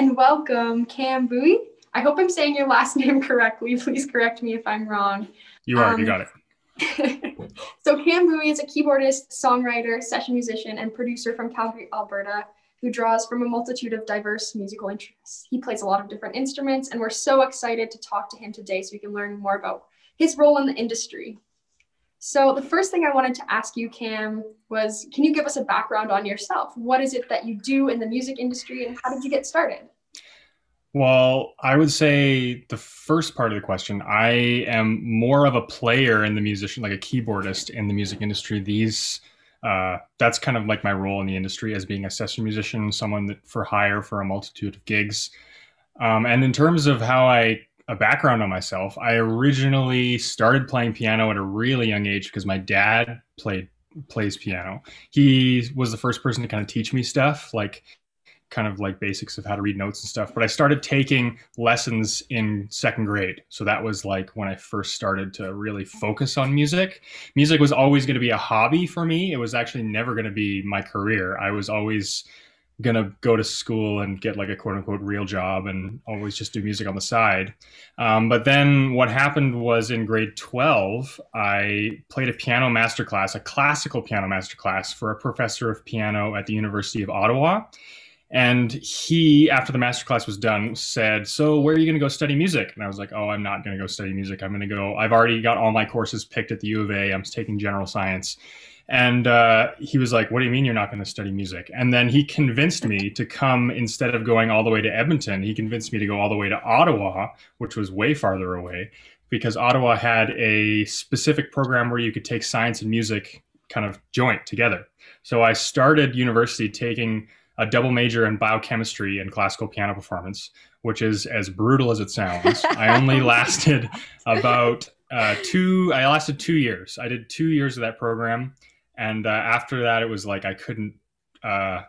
and welcome Cam Bowie. I hope I'm saying your last name correctly. Please correct me if I'm wrong. You are, um, you got it. so Cam Bowie is a keyboardist, songwriter, session musician, and producer from Calgary, Alberta, who draws from a multitude of diverse musical interests. He plays a lot of different instruments, and we're so excited to talk to him today so we can learn more about his role in the industry. So the first thing I wanted to ask you, Cam, was can you give us a background on yourself? What is it that you do in the music industry and how did you get started? Well, I would say the first part of the question, I am more of a player in the musician, like a keyboardist in the music industry. These, uh, that's kind of like my role in the industry as being a session musician, someone that for hire for a multitude of gigs. Um, and in terms of how I a background on myself, I originally started playing piano at a really young age because my dad played plays piano. He was the first person to kind of teach me stuff like kind of like basics of how to read notes and stuff. But I started taking lessons in second grade. So that was like when I first started to really focus on music. Music was always going to be a hobby for me. It was actually never going to be my career. I was always gonna go to school and get like a quote unquote real job and always just do music on the side. Um, but then what happened was in grade 12, I played a piano masterclass, a classical piano masterclass for a professor of piano at the University of Ottawa. And he, after the masterclass was done, said, So, where are you going to go study music? And I was like, Oh, I'm not going to go study music. I'm going to go, I've already got all my courses picked at the U of A. I'm taking general science. And uh, he was like, What do you mean you're not going to study music? And then he convinced me to come instead of going all the way to Edmonton, he convinced me to go all the way to Ottawa, which was way farther away, because Ottawa had a specific program where you could take science and music kind of joint together. So I started university taking a double major in biochemistry and classical piano performance, which is as brutal as it sounds. I only lasted about uh, two, I lasted two years. I did two years of that program and uh, after that it was like i couldn't uh,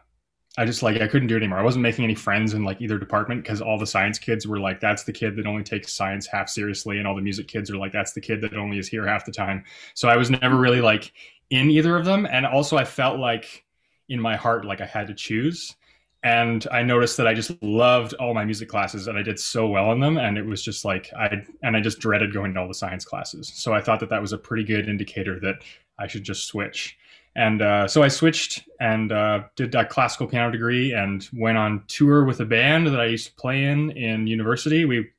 i just like i couldn't do it anymore i wasn't making any friends in like either department because all the science kids were like that's the kid that only takes science half seriously and all the music kids are like that's the kid that only is here half the time so i was never really like in either of them and also i felt like in my heart like i had to choose and I noticed that I just loved all my music classes and I did so well in them and it was just like I and I just dreaded going to all the science classes. So I thought that that was a pretty good indicator that I should just switch. And uh, so I switched and uh, did a classical piano degree and went on tour with a band that I used to play in in university. We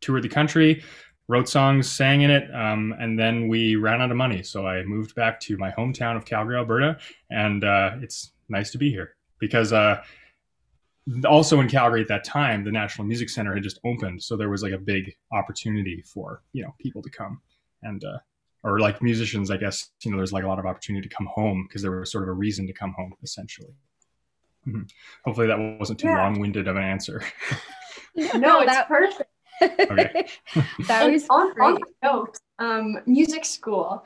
toured the country, wrote songs, sang in it, um, and then we ran out of money. So I moved back to my hometown of Calgary, Alberta, and uh, it's nice to be here because uh, also in Calgary at that time, the National Music Center had just opened, so there was like a big opportunity for you know people to come and uh, or like musicians, I guess, you know, there's like a lot of opportunity to come home because there was sort of a reason to come home, essentially. Mm-hmm. Hopefully that wasn't too yeah. long-winded of an answer. no, that's perfect. okay. that was on, great. on note, um, music school.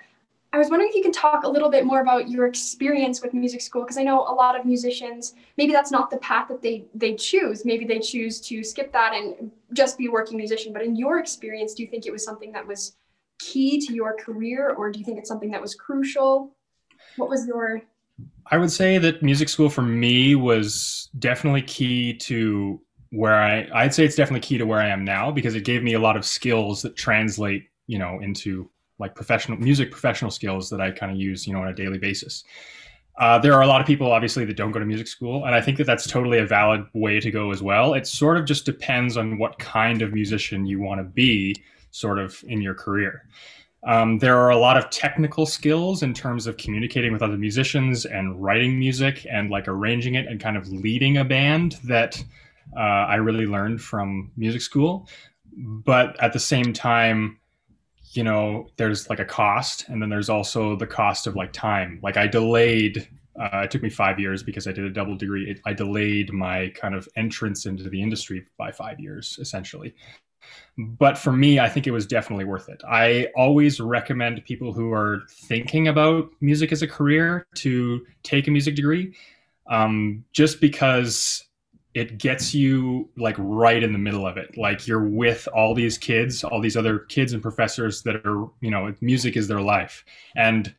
I was wondering if you can talk a little bit more about your experience with music school because I know a lot of musicians maybe that's not the path that they they choose. Maybe they choose to skip that and just be a working musician. But in your experience, do you think it was something that was key to your career, or do you think it's something that was crucial? What was your I would say that music school for me was definitely key to where I I'd say it's definitely key to where I am now because it gave me a lot of skills that translate, you know, into like professional music professional skills that I kind of use, you know, on a daily basis. Uh, there are a lot of people obviously that don't go to music school, and I think that that's totally a valid way to go as well. It sort of just depends on what kind of musician you want to be sort of in your career. Um, there are a lot of technical skills in terms of communicating with other musicians and writing music and like arranging it and kind of leading a band that uh, I really learned from music school. But at the same time, you know, there's like a cost, and then there's also the cost of like time. Like I delayed. Uh, it took me five years because I did a double degree. It, I delayed my kind of entrance into the industry by five years, essentially. But for me, I think it was definitely worth it. I always recommend people who are thinking about music as a career to take a music degree, um, just because it gets you like right in the middle of it. Like you're with all these kids, all these other kids and professors that are, you know, music is their life. And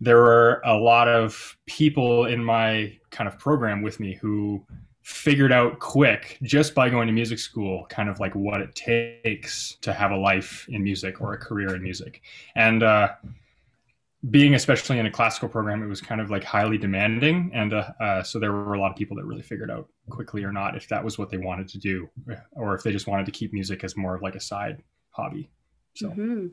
there are a lot of people in my kind of program with me who figured out quick just by going to music school kind of like what it takes to have a life in music or a career in music and uh, being especially in a classical program it was kind of like highly demanding and uh, uh, so there were a lot of people that really figured out quickly or not if that was what they wanted to do or if they just wanted to keep music as more of like a side hobby so mm-hmm.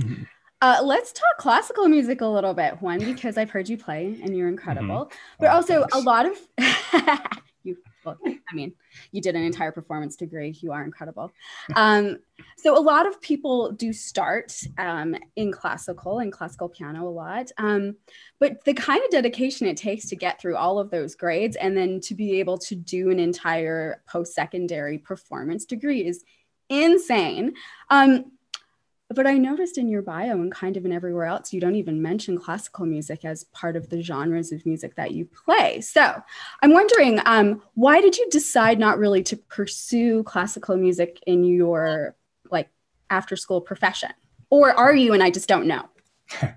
Mm-hmm. Uh, let's talk classical music a little bit. One, because I've heard you play and you're incredible, mm-hmm. but also thanks. a lot of you. Well, I mean, you did an entire performance degree. You are incredible. Um, so a lot of people do start um, in classical and classical piano a lot, um, but the kind of dedication it takes to get through all of those grades and then to be able to do an entire post-secondary performance degree is insane. Um, but I noticed in your bio and kind of in everywhere else, you don't even mention classical music as part of the genres of music that you play. So I'm wondering, um, why did you decide not really to pursue classical music in your like after school profession? Or are you and I just don't know?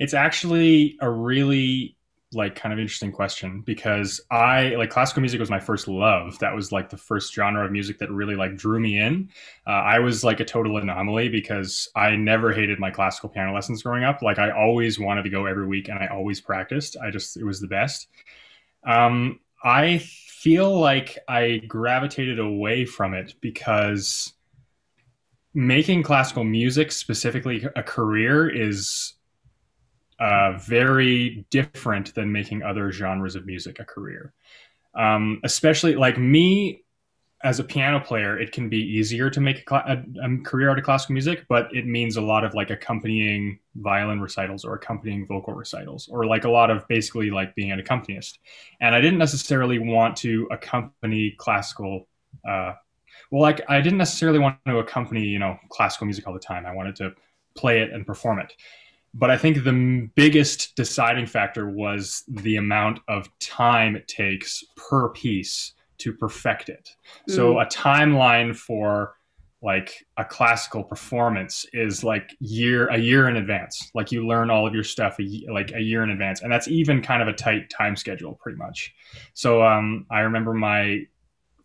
it's actually a really like kind of interesting question because I like classical music was my first love. That was like the first genre of music that really like drew me in. Uh, I was like a total anomaly because I never hated my classical piano lessons growing up. Like I always wanted to go every week and I always practiced. I just it was the best. Um, I feel like I gravitated away from it because making classical music specifically a career is uh, very different than making other genres of music a career. Um, especially like me as a piano player, it can be easier to make a, a, a, career out of classical music, but it means a lot of like accompanying violin recitals or accompanying vocal recitals, or like a lot of basically like being an accompanist. And I didn't necessarily want to accompany classical. Uh, well, like I didn't necessarily want to accompany you know classical music all the time. I wanted to play it and perform it but I think the biggest deciding factor was the amount of time it takes per piece to perfect it. Mm. So a timeline for like a classical performance is like year a year in advance. Like you learn all of your stuff a, like a year in advance, and that's even kind of a tight time schedule, pretty much. So um, I remember my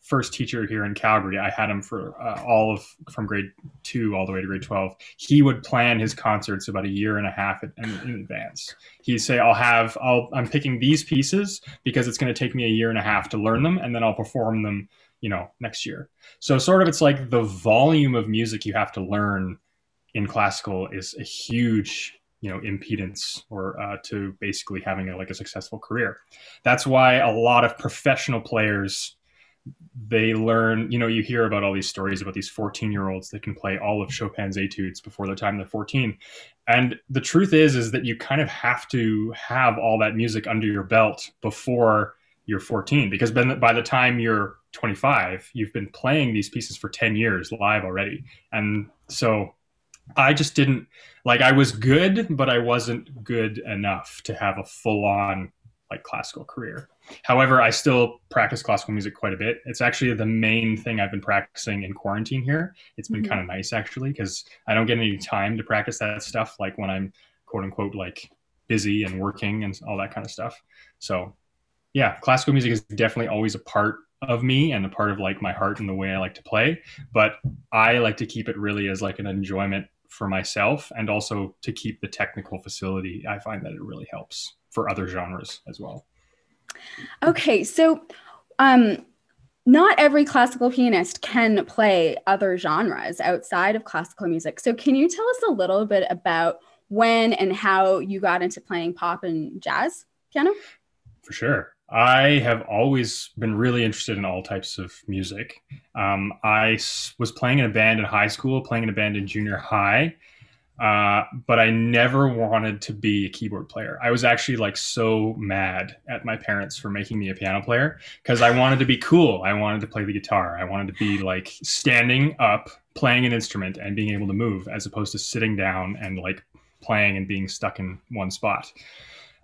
first teacher here in Calgary, I had him for uh, all of from grade two all the way to grade 12. He would plan his concerts about a year and a half in, in advance. He'd say, I'll have, I'll, I'm picking these pieces because it's going to take me a year and a half to learn them and then I'll perform them, you know, next year. So sort of it's like the volume of music you have to learn in classical is a huge you know impedance or uh, to basically having a, like a successful career that's why a lot of professional players they learn, you know, you hear about all these stories about these 14 year olds that can play all of Chopin's etudes before the time they're 14. And the truth is, is that you kind of have to have all that music under your belt before you're 14, because then by the time you're 25, you've been playing these pieces for 10 years live already. And so I just didn't like, I was good, but I wasn't good enough to have a full on like classical career. However, I still practice classical music quite a bit. It's actually the main thing I've been practicing in quarantine here. It's been mm-hmm. kind of nice actually because I don't get any time to practice that stuff like when I'm quote unquote like busy and working and all that kind of stuff. So, yeah, classical music is definitely always a part of me and a part of like my heart and the way I like to play, but I like to keep it really as like an enjoyment for myself and also to keep the technical facility. I find that it really helps for other genres as well. Okay, so um, not every classical pianist can play other genres outside of classical music. So, can you tell us a little bit about when and how you got into playing pop and jazz piano? For sure. I have always been really interested in all types of music. Um, I was playing in a band in high school, playing in a band in junior high, uh, but I never wanted to be a keyboard player. I was actually like so mad at my parents for making me a piano player because I wanted to be cool. I wanted to play the guitar. I wanted to be like standing up, playing an instrument, and being able to move as opposed to sitting down and like playing and being stuck in one spot.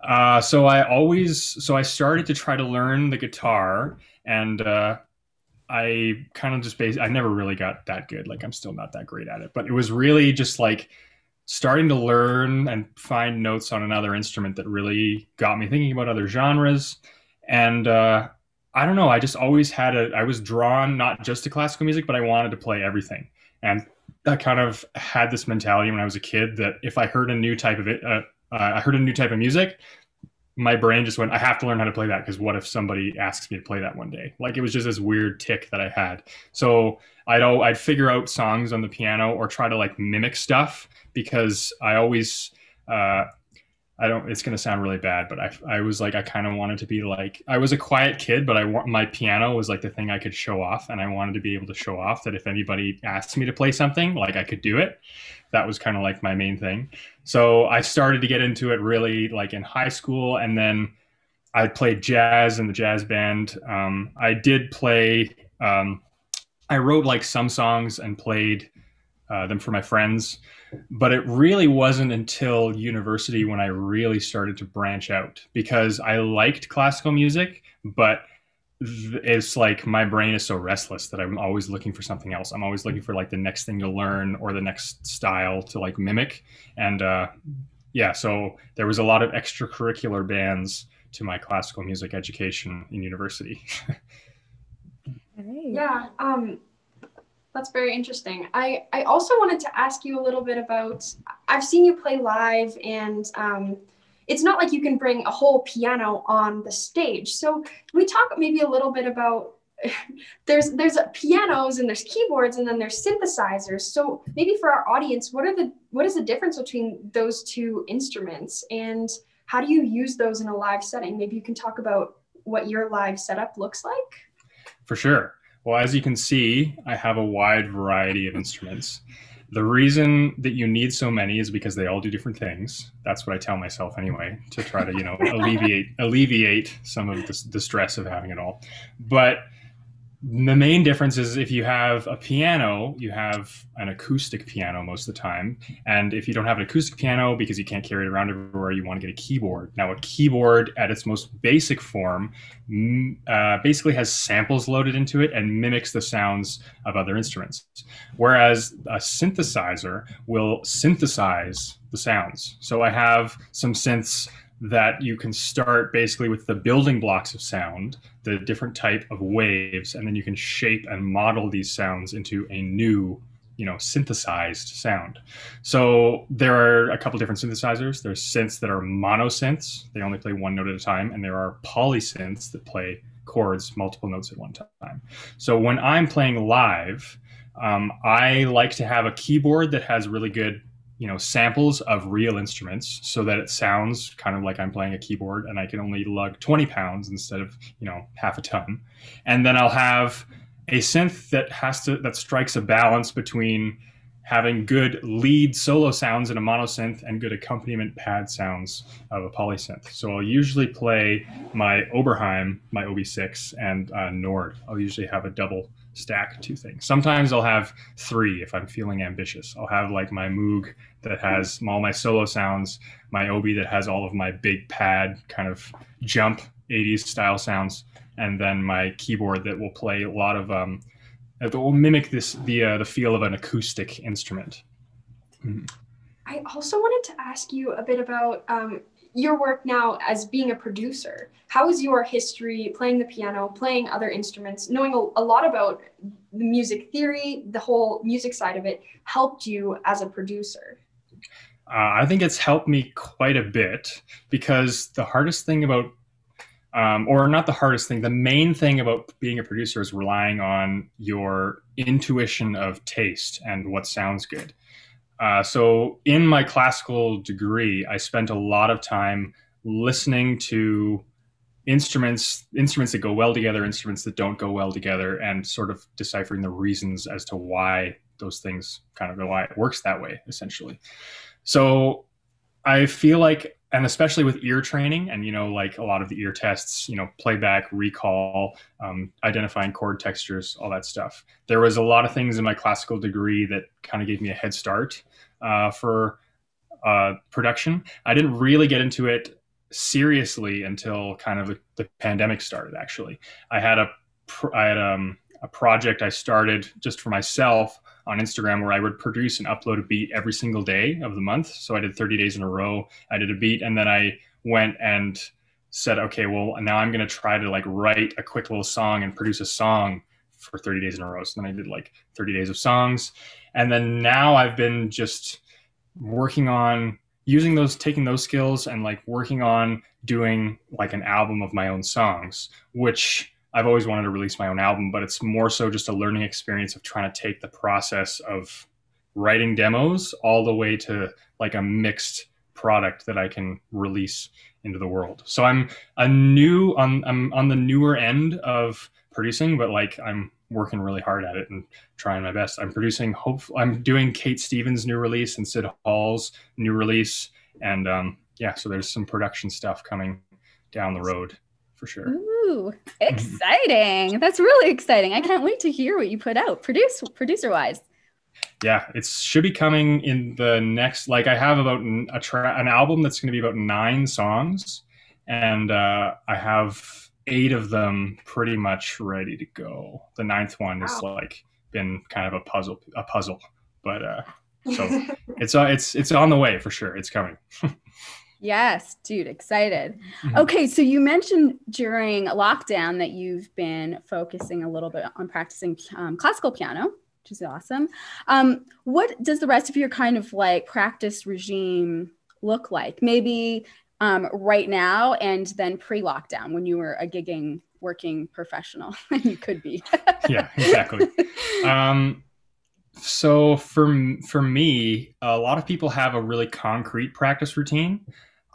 Uh, so I always, so I started to try to learn the guitar and, uh, I kind of just based, I never really got that good. Like I'm still not that great at it, but it was really just like starting to learn and find notes on another instrument that really got me thinking about other genres. And uh, I don't know. I just always had a. I was drawn not just to classical music, but I wanted to play everything, and I kind of had this mentality when I was a kid that if I heard a new type of it, uh, uh, I heard a new type of music, my brain just went, I have to learn how to play that because what if somebody asks me to play that one day? Like it was just this weird tick that I had. So I'd I'd figure out songs on the piano or try to like mimic stuff because I always uh, I don't. It's gonna sound really bad, but I, I was like, I kind of wanted to be like, I was a quiet kid, but I want my piano was like the thing I could show off, and I wanted to be able to show off that if anybody asked me to play something, like I could do it. That was kind of like my main thing. So I started to get into it really like in high school, and then I played jazz in the jazz band. Um, I did play. Um, I wrote like some songs and played uh, them for my friends but it really wasn't until university when I really started to branch out because I liked classical music, but it's like my brain is so restless that I'm always looking for something else. I'm always looking for like the next thing to learn or the next style to like mimic. And uh, yeah, so there was a lot of extracurricular bands to my classical music education in university. yeah. Um, that's very interesting. I, I also wanted to ask you a little bit about I've seen you play live, and um, it's not like you can bring a whole piano on the stage. So can we talk maybe a little bit about there's there's pianos and there's keyboards and then there's synthesizers. So maybe for our audience, what are the what is the difference between those two instruments and how do you use those in a live setting? Maybe you can talk about what your live setup looks like. For sure. Well, as you can see, I have a wide variety of instruments. The reason that you need so many is because they all do different things. That's what I tell myself anyway, to try to, you know, alleviate alleviate some of the, the stress of having it all. But the main difference is if you have a piano, you have an acoustic piano most of the time. And if you don't have an acoustic piano because you can't carry it around everywhere, you want to get a keyboard. Now, a keyboard at its most basic form uh, basically has samples loaded into it and mimics the sounds of other instruments. Whereas a synthesizer will synthesize the sounds. So I have some synths that you can start basically with the building blocks of sound, the different type of waves, and then you can shape and model these sounds into a new, you know, synthesized sound. So there are a couple different synthesizers. There's synths that are monosynths; they only play one note at a time, and there are polysynths that play chords multiple notes at one time. So when I'm playing live, um, I like to have a keyboard that has really good you know samples of real instruments so that it sounds kind of like i'm playing a keyboard and i can only lug 20 pounds instead of you know half a ton and then i'll have a synth that has to that strikes a balance between having good lead solo sounds in a monosynth and good accompaniment pad sounds of a polysynth. So I'll usually play my Oberheim, my OB6, and uh, Nord. I'll usually have a double stack two things. Sometimes I'll have three if I'm feeling ambitious. I'll have like my Moog that has all my solo sounds, my Obi that has all of my big pad kind of jump 80s style sounds, and then my keyboard that will play a lot of um, that will mimic this the uh, the feel of an acoustic instrument. Mm-hmm. I also wanted to ask you a bit about um, your work now as being a producer. How is your history playing the piano, playing other instruments, knowing a, a lot about the music theory, the whole music side of it, helped you as a producer? Uh, I think it's helped me quite a bit because the hardest thing about, um, or not the hardest thing, the main thing about being a producer is relying on your intuition of taste and what sounds good. Uh, so, in my classical degree, I spent a lot of time listening to instruments instruments that go well together instruments that don't go well together and sort of deciphering the reasons as to why those things kind of why it works that way essentially. So I feel like, and especially with ear training and, you know, like a lot of the ear tests, you know, playback, recall, um, identifying chord textures, all that stuff. There was a lot of things in my classical degree that kind of gave me a head start uh, for uh, production. I didn't really get into it seriously until kind of the, pandemic started, actually. I had a, I had um, a project I started just for myself on Instagram where I would produce and upload a beat every single day of the month. So I did 30 days in a row. I did a beat and then I went and said, okay, well, now I'm going to try to like write a quick little song and produce a song for 30 days in a row. So then I did like 30 days of songs. And then now I've been just working on using those, taking those skills and like working on doing like an album of my own songs, which I've always wanted to release my own album, but it's more so just a learning experience of trying to take the process of writing demos all the way to like a mixed product that I can release into the world. So I'm a new on I'm on the newer end of producing, but like I'm working really hard at it and trying my best. I'm producing hope I'm doing Kate Stevens' new release and Sid Hall's new release. And um, yeah, so there's some production stuff coming down the road for sure. Ooh, exciting. That's really exciting. I can't wait to hear what you put out, produce producer wise. Yeah, it should be coming in the next like I have about a tra- an album that's going to be about 9 songs and uh, I have eight of them pretty much ready to go. The ninth one wow. is like been kind of a puzzle, a puzzle, but uh, so it's uh, it's it's on the way for sure. It's coming. yes, dude, excited. Mm-hmm. Okay, so you mentioned during lockdown that you've been focusing a little bit on practicing um, classical piano, which is awesome. Um, what does the rest of your kind of like practice regime look like? Maybe um, right now and then pre-lockdown when you were a gigging working professional and you could be yeah exactly um, so for for me a lot of people have a really concrete practice routine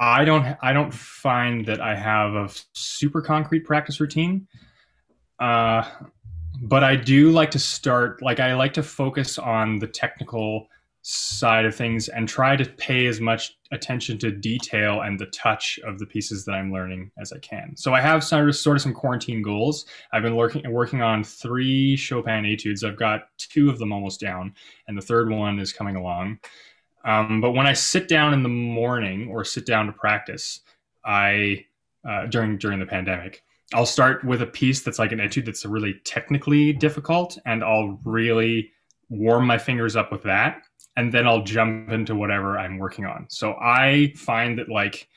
i don't i don't find that i have a super concrete practice routine uh, but i do like to start like i like to focus on the technical side of things and try to pay as much attention to detail and the touch of the pieces that I'm learning as I can. So I have sort of, sort of some quarantine goals. I've been working working on three Chopin etudes. I've got two of them almost down, and the third one is coming along. Um, but when I sit down in the morning or sit down to practice, I uh, during during the pandemic, I'll start with a piece that's like an etude that's really technically difficult, and I'll really warm my fingers up with that and then I'll jump into whatever I'm working on. So I find that like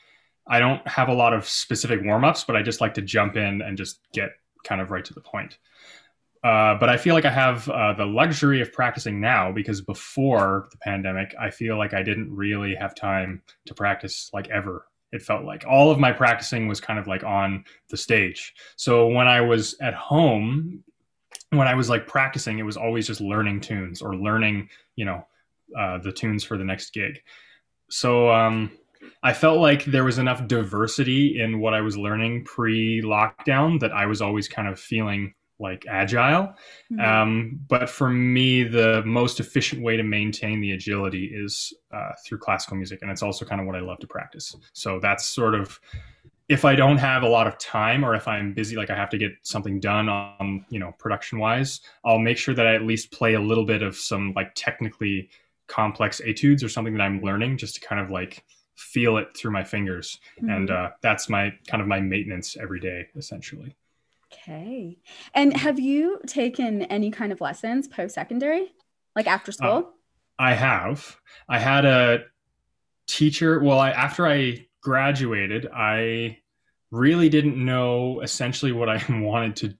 I don't have a lot of specific warm ups, but I just like to jump in and just get kind of right to the point. Uh, but I feel like I have uh, the luxury of practicing now because before the pandemic, I feel like I didn't really have time to practice like ever. It felt like all of my practicing was kind of like on the stage. So when I was at home, when I was like practicing, it was always just learning tunes or learning, you know, uh, the tunes for the next gig. So um, I felt like there was enough diversity in what I was learning pre lockdown that I was always kind of feeling like agile. Mm-hmm. Um, but for me, the most efficient way to maintain the agility is uh, through classical music. And it's also kind of what I love to practice. So that's sort of if I don't have a lot of time or if I'm busy, like I have to get something done on, you know, production wise, I'll make sure that I at least play a little bit of some like technically complex etudes or something that I'm learning just to kind of like feel it through my fingers. Mm-hmm. And uh, that's my kind of my maintenance every day, essentially. Okay. And have you taken any kind of lessons post secondary, like after uh, school? Uh, I have. I had a teacher. Well, I, after I graduated, I really didn't know essentially what I wanted to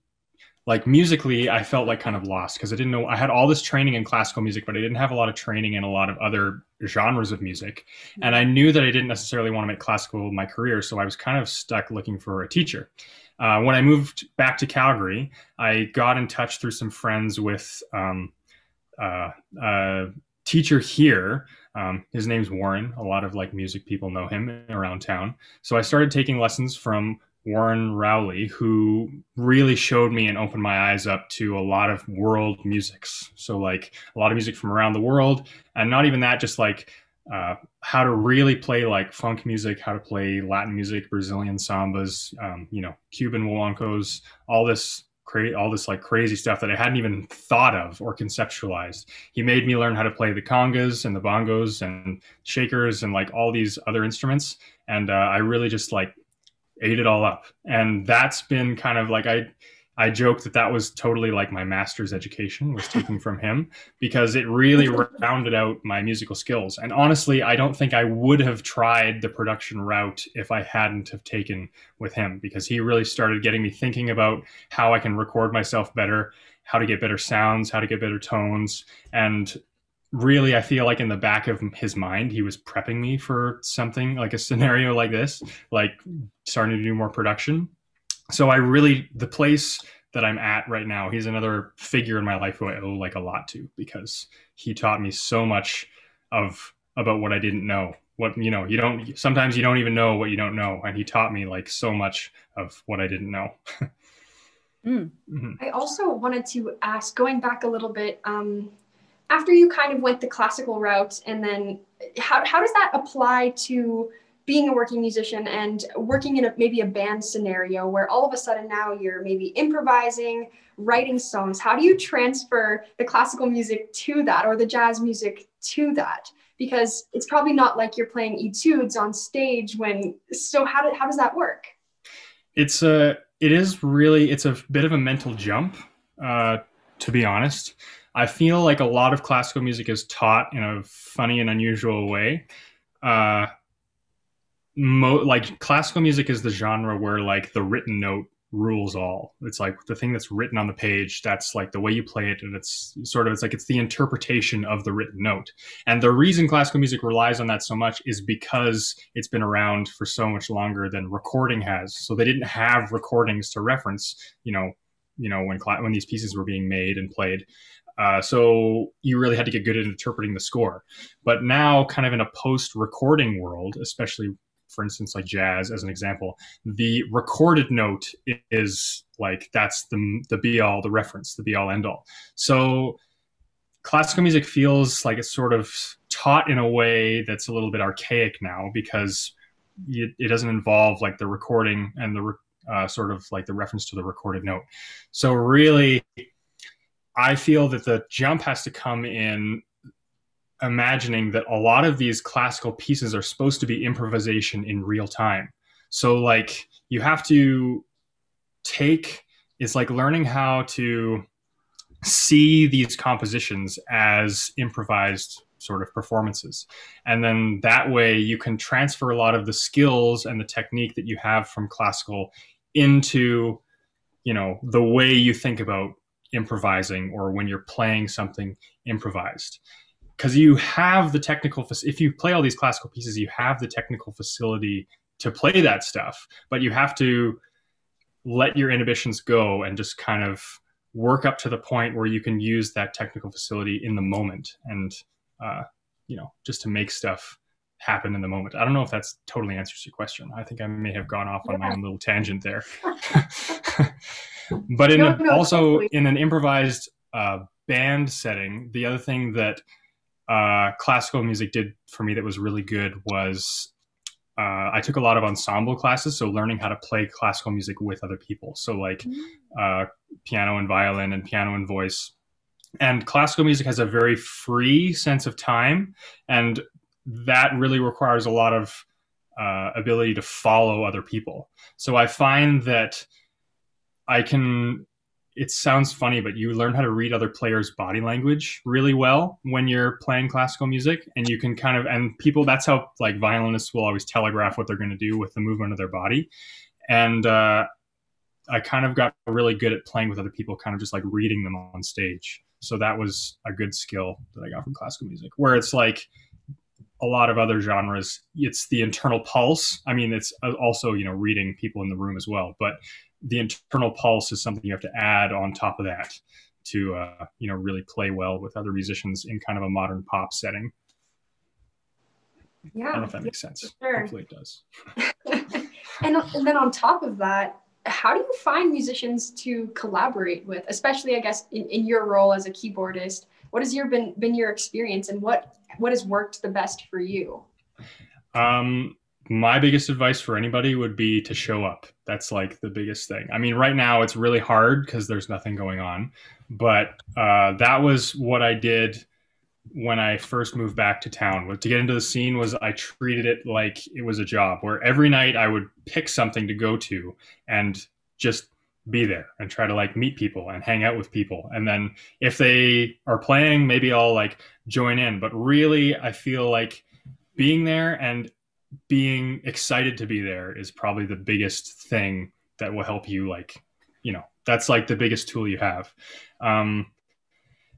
like musically i felt like kind of lost because i didn't know i had all this training in classical music but i didn't have a lot of training in a lot of other genres of music and i knew that i didn't necessarily want to make classical my career so i was kind of stuck looking for a teacher uh, when i moved back to calgary i got in touch through some friends with um, uh, a teacher here. Um, his name's warren. A lot of like music people know him around town. So i started taking lessons from Warren Rowley, who really showed me and opened my eyes up to a lot of world musics. So, like a lot of music from around the world, and not even that, just like uh, how to really play like funk music, how to play Latin music, Brazilian sambas, um, you know, Cuban guaguancos, all this all this like crazy stuff that I hadn't even thought of or conceptualized. He made me learn how to play the congas and the bongos and shakers and like all these other instruments, and uh, I really just like ate it all up. And that's been kind of like I I joke that that was totally like my master's education was taken from him because it really rounded out my musical skills. And honestly, I don't think I would have tried the production route if I hadn't have taken with him because he really started getting me thinking about how I can record myself better, how to get better sounds, how to get better tones, and really i feel like in the back of his mind he was prepping me for something like a scenario like this like starting to do more production so I really the place that I'm at right now, he's another figure in my life who I owe like a lot to because he taught me so much of about what I didn't know. What you know, you don't sometimes you don't even know what you don't know, and he taught me like so much of what I didn't know. mm. mm-hmm. I also wanted to ask, going back a little bit, um, after you kind of went the classical route, and then how how does that apply to being a working musician and working in a, maybe a band scenario where all of a sudden now you're maybe improvising, writing songs. How do you transfer the classical music to that or the jazz music to that? Because it's probably not like you're playing etudes on stage when. So how do, how does that work? It's a it is really it's a bit of a mental jump, uh, to be honest. I feel like a lot of classical music is taught in a funny and unusual way. Uh, mo- like classical music is the genre where like the written note rules all. It's like the thing that's written on the page. That's like the way you play it, and it's sort of it's like it's the interpretation of the written note. And the reason classical music relies on that so much is because it's been around for so much longer than recording has. So they didn't have recordings to reference. You know, you know when cl- when these pieces were being made and played. Uh, so you really had to get good at interpreting the score. But now, kind of in a post-recording world, especially for instance, like jazz as an example, the recorded note is like that's the the be all, the reference, the be all end all. So classical music feels like it's sort of taught in a way that's a little bit archaic now because it, it doesn't involve like the recording and the uh, sort of like the reference to the recorded note. So really, I feel that the jump has to come in imagining that a lot of these classical pieces are supposed to be improvisation in real time. So like you have to take it's like learning how to see these compositions as improvised sort of performances. And then that way you can transfer a lot of the skills and the technique that you have from classical into, you know, the way you think about improvising or when you're playing something improvised because you have the technical if you play all these classical pieces you have the technical facility to play that stuff but you have to let your inhibitions go and just kind of work up to the point where you can use that technical facility in the moment and uh, you know just to make stuff happen in the moment. I don't know if that's totally answers your question. I think i may have gone off on my own little tangent there. But in no, a, no, also totally. in an improvised uh, band setting the other thing that uh, classical music did for me that was really good was uh, I took a lot of ensemble classes, so learning how to play classical music with other people. So like mm-hmm. uh, piano and violin and piano and voice. And classical music has a very free sense of time, and that really requires a lot of uh, ability to follow other people. So I find that I can it sounds funny, but you learn how to read other players' body language really well when you're playing classical music, and you can kind of and people. That's how like violinists will always telegraph what they're going to do with the movement of their body, and uh, I kind of got really good at playing with other people, kind of just like reading them on stage. So that was a good skill that I got from classical music, where it's like a lot of other genres it's the internal pulse i mean it's also you know reading people in the room as well but the internal pulse is something you have to add on top of that to uh, you know really play well with other musicians in kind of a modern pop setting. Yeah, I don't know if that makes sense. Sure. Hopefully it does. and, and then on top of that, how do you find musicians to collaborate with, especially I guess in, in your role as a keyboardist? What has your been been your experience and what what has worked the best for you? Um, my biggest advice for anybody would be to show up. That's like the biggest thing. I mean, right now it's really hard because there's nothing going on, but uh, that was what I did when I first moved back to town. To get into the scene was I treated it like it was a job where every night I would pick something to go to and just be there and try to like meet people and hang out with people. And then if they are playing, maybe I'll like join in. But really, I feel like being there and being excited to be there is probably the biggest thing that will help you like you know that's like the biggest tool you have um,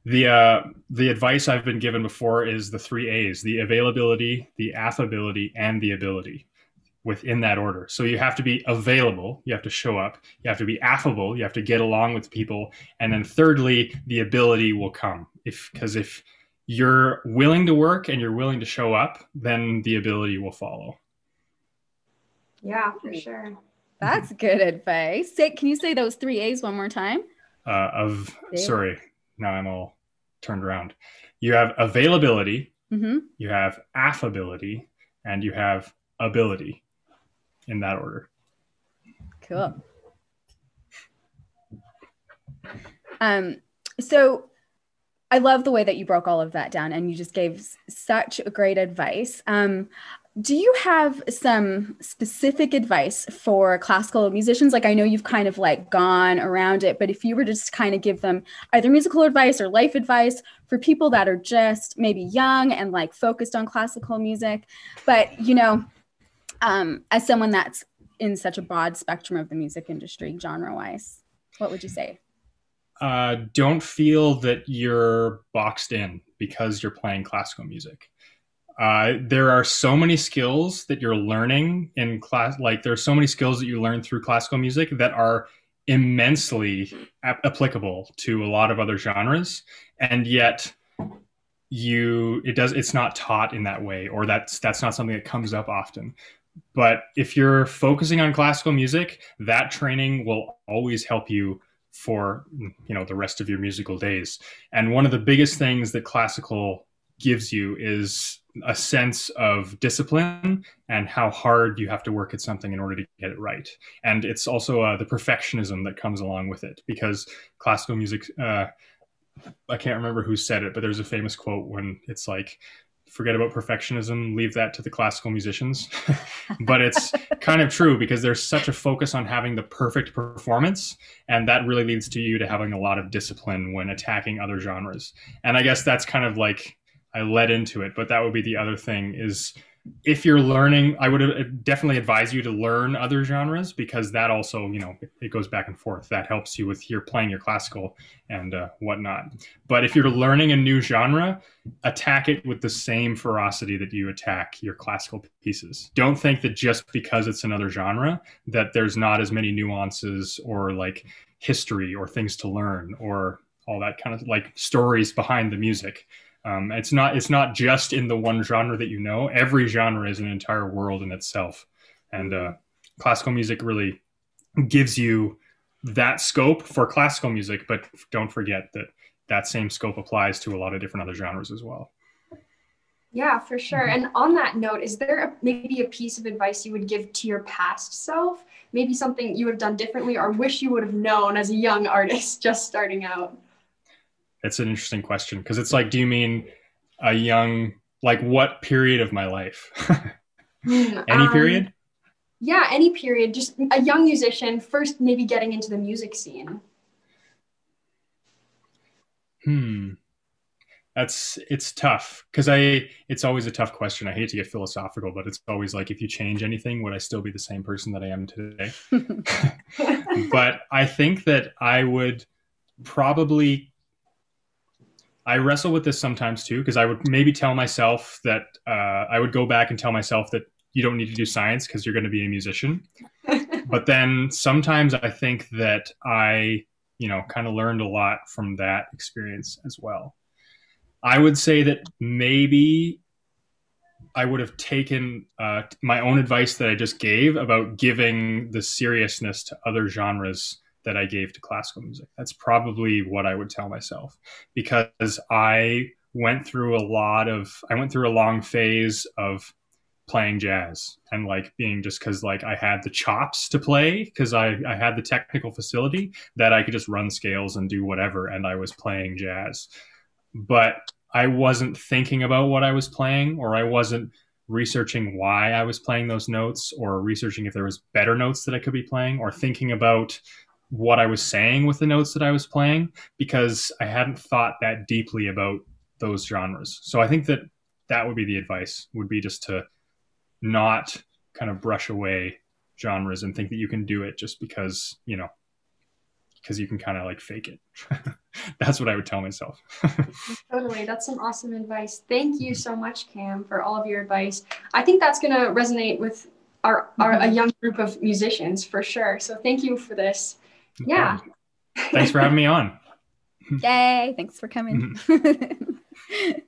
the uh, the advice i've been given before is the three a's the availability the affability and the ability within that order so you have to be available you have to show up you have to be affable you have to get along with people and then thirdly the ability will come if because if you're willing to work and you're willing to show up, then the ability will follow. Yeah, for sure. That's good advice. Say, can you say those three A's one more time? Uh, of sorry, now I'm all turned around. You have availability, mm-hmm. you have affability, and you have ability in that order. Cool. Um, so I love the way that you broke all of that down and you just gave such great advice. Um, do you have some specific advice for classical musicians? Like, I know you've kind of like gone around it, but if you were just kind of give them either musical advice or life advice for people that are just maybe young and like focused on classical music, but you know, um, as someone that's in such a broad spectrum of the music industry, genre wise, what would you say? uh, don't feel that you're boxed in because you're playing classical music. Uh, there are so many skills that you're learning in class. Like there are so many skills that you learn through classical music that are immensely ap- applicable to a lot of other genres, and yet you it does it's not taught in that way, or that's that's not something that comes up often. But if you're focusing on classical music, that training will always help you for you know the rest of your musical days. And one of the biggest things that classical gives you is a sense of discipline and how hard you have to work at something in order to get it right. And it's also uh, the perfectionism that comes along with it because classical music uh, i can't remember who said it but there's a famous quote when it's like forget about perfectionism, leave that to the classical musicians. but it's kind of true because there's such a focus on having the perfect performance. And that really leads to you to having a lot of discipline when attacking other genres. And I guess that's kind of like I led into it, but that would be the other thing is if you're learning, I would definitely advise you to learn other genres because that also, you know, it goes back and forth. That helps you with your playing your classical and uh, whatnot. But if you're learning a new genre, attack it with the same ferocity that you attack your classical pieces. Don't think that just because it's another genre that there's not as many nuances or like history or things to learn or all that kind of like stories behind the music um, it's not it's not just in the one genre that you know. Every genre is an entire world in itself, and uh, classical music really gives you that scope for classical music. But don't forget that that same scope applies to a lot of different other genres as well. Yeah, for sure. And on that note, is there a, maybe a piece of advice you would give to your past self? Maybe something you would have done differently or wish you would have known as a young artist just starting out? It's an interesting question because it's like, do you mean a young, like what period of my life? any um, period? Yeah, any period. Just a young musician, first maybe getting into the music scene. Hmm. That's it's tough because I it's always a tough question. I hate to get philosophical, but it's always like if you change anything, would I still be the same person that I am today? but I think that I would probably I wrestle with this sometimes too because I would maybe tell myself that uh, I would go back and tell myself that you don't need to do science because you're going to be a musician. but then sometimes I think that I, you know, kind of learned a lot from that experience as well. I would say that maybe I would have taken uh, my own advice that I just gave about giving the seriousness to other genres that I gave to classical music. That's probably what I would tell myself because I went through a lot of, I went through a long phase of playing jazz and like being just because like I had the chops to play because I, I had the technical facility that I could just run scales and do whatever. And I was playing jazz. But I wasn't thinking about what I was playing or I wasn't researching why I was playing those notes or researching if there was better notes that I could be playing or thinking about what I was saying with the notes that I was playing because I hadn't thought that deeply about those genres. So I think that that would be the advice would be just to not kind of brush away genres and think that you can do it just because, you know, because you can kind of like fake it. That's what I would tell myself. totally. That's some awesome advice. Thank you so much, Cam, for all of your advice. I think that's going to resonate with our, our a young group of musicians for sure. So thank you for this. Yeah. Thanks for having me on. Yay. Thanks for coming. Mm-hmm.